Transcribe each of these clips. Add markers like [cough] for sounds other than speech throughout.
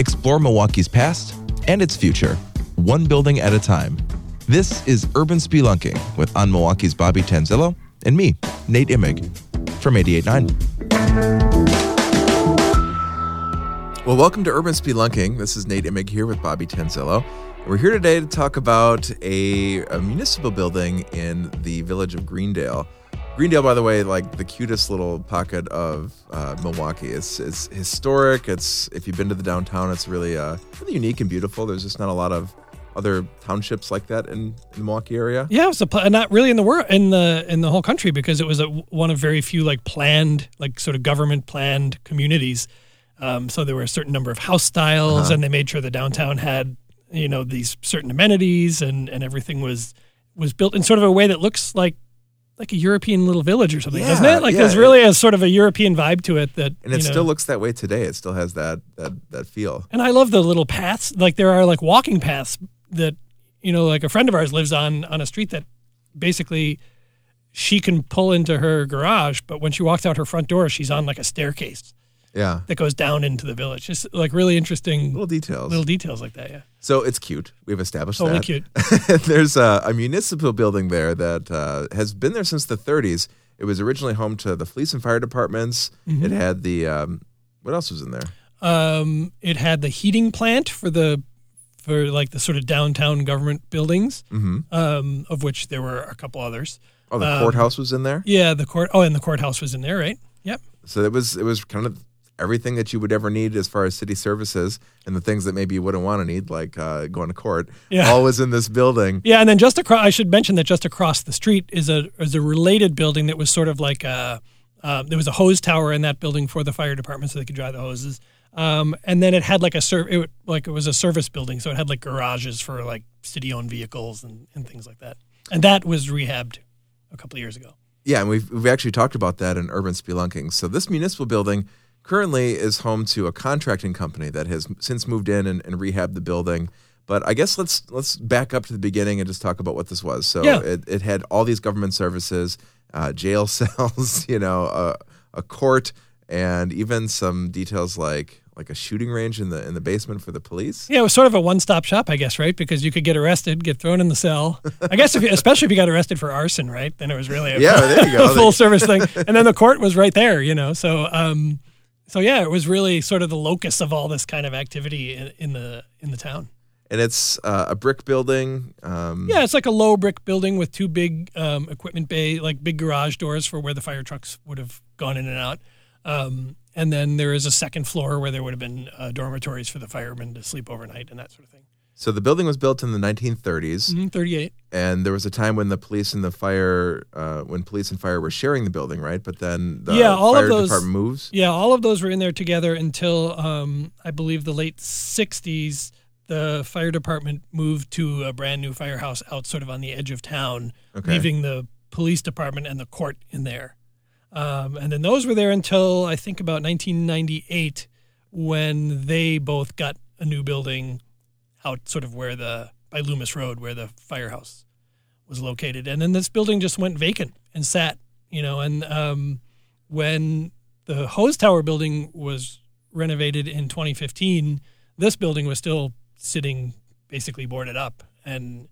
Explore Milwaukee's past and its future, one building at a time. This is Urban Spelunking with On Milwaukee's Bobby Tanzillo and me, Nate Imig, from 88.9. Well, welcome to Urban Spelunking. This is Nate Imig here with Bobby Tanzillo. We're here today to talk about a, a municipal building in the village of Greendale. Greendale, by the way, like the cutest little pocket of uh, Milwaukee. It's it's historic. It's if you've been to the downtown, it's really uh, really unique and beautiful. There's just not a lot of other townships like that in, in the Milwaukee area. Yeah, it was a, not really in the world in the in the whole country because it was a, one of very few like planned like sort of government planned communities. Um, so there were a certain number of house styles, uh-huh. and they made sure the downtown had you know these certain amenities, and and everything was was built in sort of a way that looks like like a European little village or something, yeah, doesn't it? Like yeah. there's really a sort of a European vibe to it that And it still know. looks that way today. It still has that that that feel. And I love the little paths. Like there are like walking paths that you know, like a friend of ours lives on on a street that basically she can pull into her garage, but when she walks out her front door, she's on like a staircase. Yeah. That goes down into the village. Just like really interesting little details. Little details like that, yeah. So it's cute. We've established totally that. cute. [laughs] There's a, a, municipal building there that uh, has been there since the 30s. It was originally home to the police and fire departments. Mm-hmm. It had the um, what else was in there? Um, it had the heating plant for the for like the sort of downtown government buildings, mm-hmm. um, of which there were a couple others. Oh, the um, courthouse was in there. Yeah, the court. Oh, and the courthouse was in there, right? Yep. So it was it was kind of everything that you would ever need as far as city services and the things that maybe you wouldn't want to need, like uh, going to court, yeah. all was in this building. Yeah, and then just across, I should mention that just across the street is a is a related building that was sort of like a, uh, there was a hose tower in that building for the fire department so they could dry the hoses. Um, and then it had like a ser- it, like it was a service building, so it had like garages for like city-owned vehicles and, and things like that. And that was rehabbed a couple of years ago. Yeah, and we've we've actually talked about that in urban spelunking. So this municipal building currently is home to a contracting company that has since moved in and, and rehabbed the building. But I guess let's let's back up to the beginning and just talk about what this was. So yeah. it, it had all these government services, uh, jail [laughs] cells, you know, uh, a court, and even some details like like a shooting range in the in the basement for the police. Yeah, it was sort of a one stop shop, I guess, right? Because you could get arrested, get thrown in the cell. I guess, if you, especially if you got arrested for arson, right? Then it was really a, yeah, there you go. [laughs] full service thing. And then the court was right there, you know. So um, so yeah, it was really sort of the locus of all this kind of activity in, in the in the town. And it's uh, a brick building. Um, yeah, it's like a low brick building with two big um, equipment bay, like big garage doors for where the fire trucks would have gone in and out. Um, and then there is a second floor where there would have been uh, dormitories for the firemen to sleep overnight and that sort of thing. So the building was built in the 1930s. Mm-hmm, 38. And there was a time when the police and the fire, uh, when police and fire were sharing the building, right? But then the yeah, all fire of those, department moves. Yeah, all of those were in there together until um, I believe the late 60s. The fire department moved to a brand new firehouse out sort of on the edge of town, okay. leaving the police department and the court in there. Um, and then those were there until I think about 1998 when they both got a new building out sort of where the by Loomis Road where the firehouse was located. And then this building just went vacant and sat, you know, and um, when the hose tower building was renovated in 2015, this building was still sitting basically boarded up and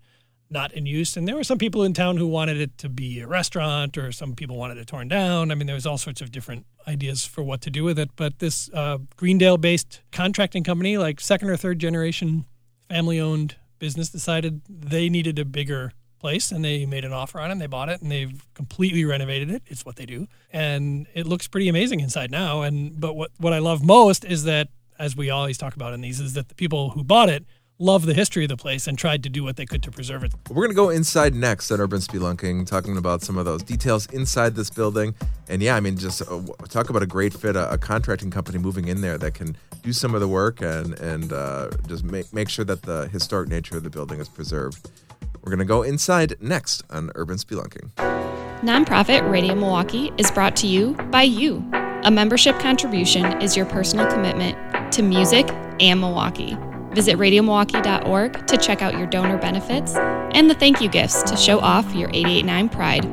not in use. And there were some people in town who wanted it to be a restaurant, or some people wanted it torn down. I mean, there was all sorts of different ideas for what to do with it. But this uh, Greendale-based contracting company, like second or third generation family-owned business, decided they needed a bigger place and they made an offer on it and they bought it and they've completely renovated it. It's what they do. And it looks pretty amazing inside now. And but what what i love most is that as we always talk about in these is that the people who bought it loved the history of the place and tried to do what they could to preserve it. We're going to go inside next at Urban Spelunking, talking about some of those details inside this building. And yeah, I mean, just uh, talk about a great fit, a, a, contracting company moving in there that can do some of the work and and uh, just make make sure that the historic nature of the building is preserved. We're going to go inside next on Urban Spelunking. Nonprofit Radio Milwaukee is brought to you by you. A membership contribution is your personal commitment to music and Milwaukee. Visit radiomilwaukee.org to check out your donor benefits and the thank you gifts to show off your 889 pride.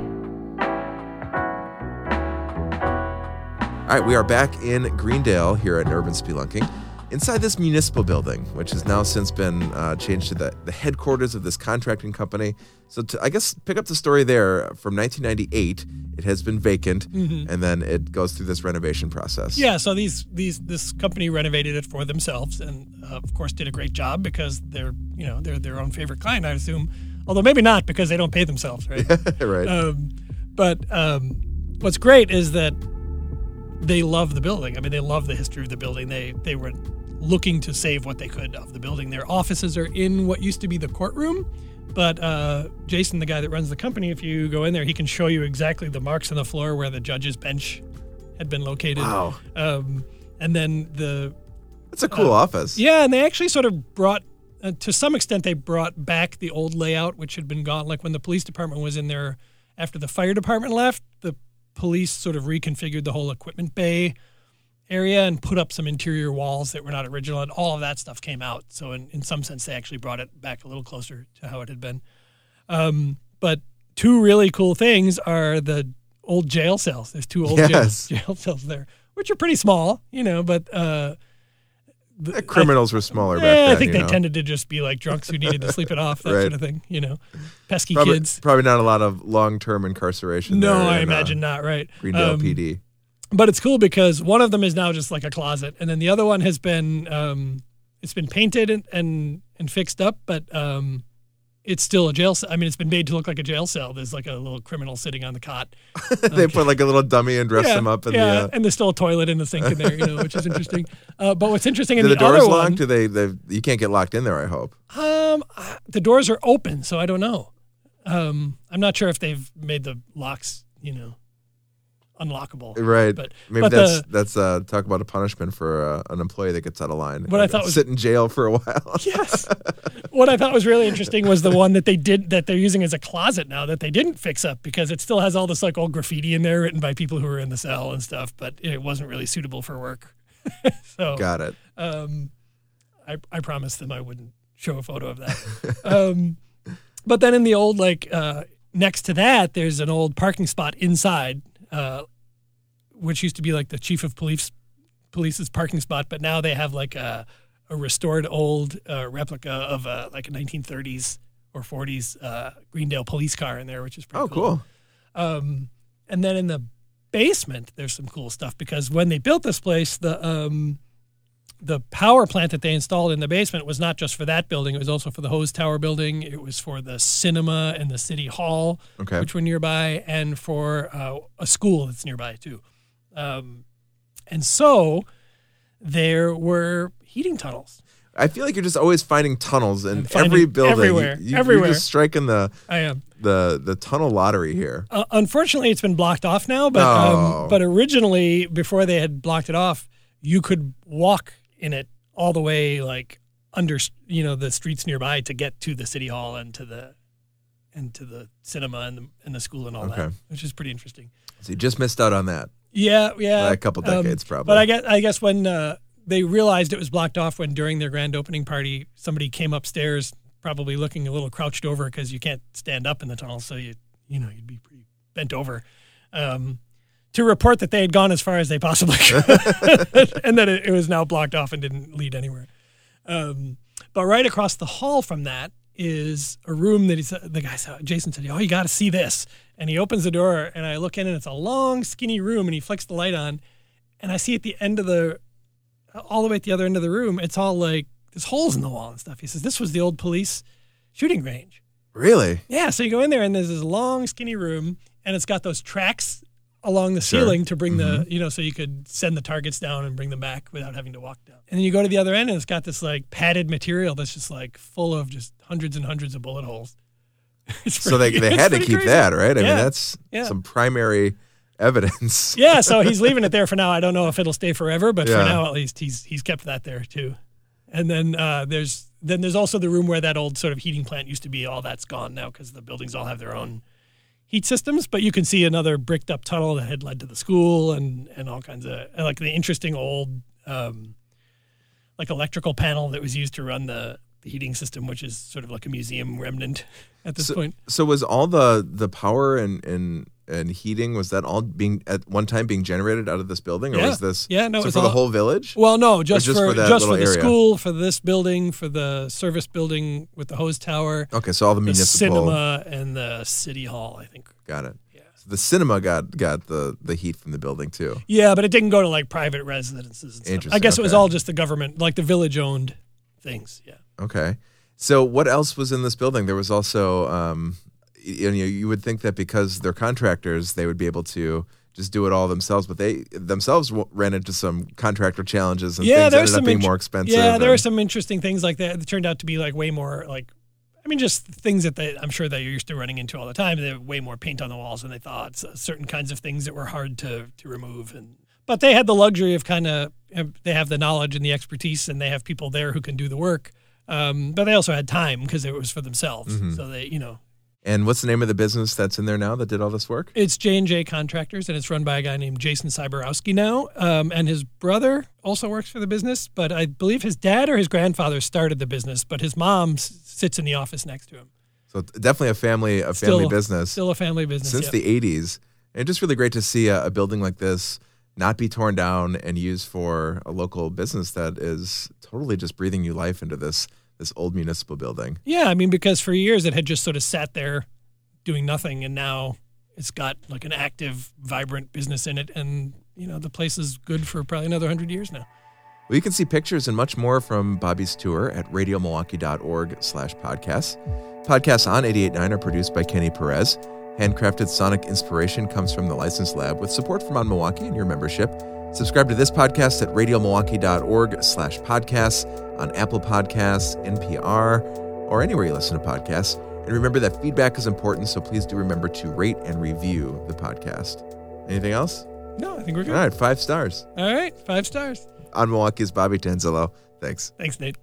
All right, we are back in Greendale here at Urban Spelunking. Inside this municipal building, which has now since been uh, changed to the, the headquarters of this contracting company. So to, I guess pick up the story there from 1998. It has been vacant, mm-hmm. and then it goes through this renovation process. Yeah. So these these this company renovated it for themselves, and uh, of course did a great job because they're you know they're their own favorite client, I assume. Although maybe not because they don't pay themselves, right? [laughs] right. Um, but um, what's great is that they love the building. I mean, they love the history of the building. They they were looking to save what they could of the building. Their offices are in what used to be the courtroom, but uh, Jason, the guy that runs the company, if you go in there, he can show you exactly the marks on the floor where the judge's bench had been located. Wow. Um, and then the. It's a cool uh, office. Yeah, and they actually sort of brought, uh, to some extent, they brought back the old layout, which had been gone. Like when the police department was in there after the fire department left, the police sort of reconfigured the whole equipment bay area and put up some interior walls that were not original, and all of that stuff came out. So, in, in some sense, they actually brought it back a little closer to how it had been. Um, but two really cool things are the old jail cells. There's two old yes. jail, [laughs] jail, cells there, which are pretty small, you know, but. Uh, the, criminals I, were smaller back then. I think they know? tended to just be like drunks who needed to sleep it off, that right. sort of thing. You know, pesky probably, kids. Probably not a lot of long-term incarceration. No, I in, imagine uh, not. Right. Greendale um, PD but it's cool because one of them is now just like a closet, and then the other one has been um, it's been painted and and, and fixed up, but um, it's still a jail. cell. I mean, it's been made to look like a jail cell. There's like a little criminal sitting on the cot. [laughs] they okay. put like a little dummy and dress yeah, them up. In yeah, the, uh... and there's still a toilet in the sink in there, you know, which is interesting. [laughs] Uh, but what's interesting in the, the doors other locked? One, Do they? You can't get locked in there. I hope. Um, the doors are open, so I don't know. Um, I'm not sure if they've made the locks, you know, unlockable. Right. But maybe but that's the, that's uh, talk about a punishment for uh, an employee that gets out of line. What I thought was sit in jail for a while. [laughs] yes. What I thought was really interesting was the one that they did that they're using as a closet now that they didn't fix up because it still has all this like old graffiti in there written by people who were in the cell and stuff, but it wasn't really suitable for work. [laughs] so got it. Um, I I promised them I wouldn't show a photo of that. um, but then in the old like uh, next to that, there's an old parking spot inside uh, which used to be like the chief of police police's parking spot, but now they have like a, a restored old uh, replica of a, like a 1930s or 40s uh, Greendale police car in there, which is pretty oh, cool. cool. Um, and then in the basement, there's some cool stuff because when they built this place, the um, the power plant that they installed in the basement was not just for that building; it was also for the hose tower building. It was for the cinema and the city hall, okay. which were nearby, and for uh, a school that's nearby too. Um, and so there were heating tunnels. I feel like you're just always finding tunnels in every building. Everywhere, you, everywhere. You're just striking the I am the the tunnel lottery here. Uh, unfortunately, it's been blocked off now. But oh. um, but originally, before they had blocked it off, you could walk in it all the way like under you know the streets nearby to get to the city hall and to the and to the cinema and the, and the school and all okay. that, which is pretty interesting. So you just missed out on that. Yeah, yeah, By a couple um, decades um, probably. But I guess I guess when uh, they realized it was blocked off when during their grand opening party somebody came upstairs, probably looking a little crouched over because you can't stand up in the tunnel, so you you know you'd be pretty bent over. Um, to report that they had gone as far as they possibly could, [laughs] [laughs] and that it, it, was now blocked off and didn't lead anywhere. Um, but right across the hall from that is a room that he said, the guy said, Jason said, "Oh, you got to see this." And he opens the door, and I look in, and it's a long, skinny room, and he flicks the light on, and I see at the end of the, all the way at the other end of the room, it's all like there's holes in the wall and stuff. He says this was the old police shooting range. Really? Yeah. So you go in there, and there's this long, skinny room, and it's got those tracks along the sure. ceiling to bring mm-hmm. the you know so you could send the targets down and bring them back without having to walk down and then you go to the other end and it's got this like padded material that's just like full of just hundreds and hundreds of bullet holes [laughs] pretty, so they, they [laughs] had to keep crazy. that right i yeah. mean that's yeah. some primary [laughs] evidence yeah so he's leaving it there for now i don't know if it'll stay forever but yeah. for now at least he's he's kept that there too and then uh, there's then there's also the room where that old sort of heating plant used to be all that's gone now because the buildings all have their own heat systems, but you can see another bricked up tunnel that had led to the school and and all kinds of like the interesting old um, like electrical panel that was used to run the, the heating system, which is sort of like a museum remnant [laughs] at this so, point. So was all the the power and and and heating was that all being at one time being generated out of this building, or yeah. was this yeah no so it was for all, the whole village? Well, no, just, just for, for just for the area? school, for this building, for the service building with the hose tower, Okay, so all the the municipal. cinema, and the city hall. I think. Got it. Yeah. So the cinema got got the the heat from the building too. Yeah, but it didn't go to like private residences and stuff. I Interesting, guess it was all just the government, like the village owned things. Yeah. Okay. So what else was in this building? There was also, um, you know, you would think that because they're contractors, they would be able to just do it all themselves, but they themselves ran into some contractor challenges and yeah, things there ended some up being int- more expensive. Yeah, there were some interesting things like that. That turned out to be like way more like, I mean, just things that they, I'm sure that you're used to running into all the time. They have way more paint on the walls than they thought. So certain kinds of things that were hard to to remove, and but they had the luxury of kind of they have the knowledge and the expertise, and they have people there who can do the work. Um, but they also had time because it was for themselves. Mm-hmm. So they, you know, And what's the name of the business that's in there now that did all this work? It's J and J Contractors, and it's run by a guy named Jason Cyberowski now. Um, and his brother also works for the business, but I believe his dad or his grandfather started the business, but his mom s- sits in the office next to him. So definitely a family a family Still- business Still a family business. since yeah. the 80s. And just really great to see a, a building like this not be torn down and used for a local business that is totally just breathing new life into this this old municipal building. yeah, I mean, because for years it had just sort of sat there doing nothing, and now it's got like an active, vibrant business in it, and you know the place is good for probably another hundred years now. Well, you can see pictures and much more from Bobby's tour at radiomilwaukee.org slash podcasts. Podcasts on 88.9 are produced by Kenny Perez. Handcrafted sonic inspiration comes from the License Lab with support from On Milwaukee and your membership. Subscribe to this podcast at radiomilwaukee.org slash podcasts on Apple Podcasts, NPR, or anywhere you listen to podcasts. And remember that feedback is important, so please do remember to rate and review the podcast. Anything else? No, I think we're All good. right, five stars. All right, five stars. On Milwaukee's Bobby Tanzillo. Thanks. Thanks, Nate.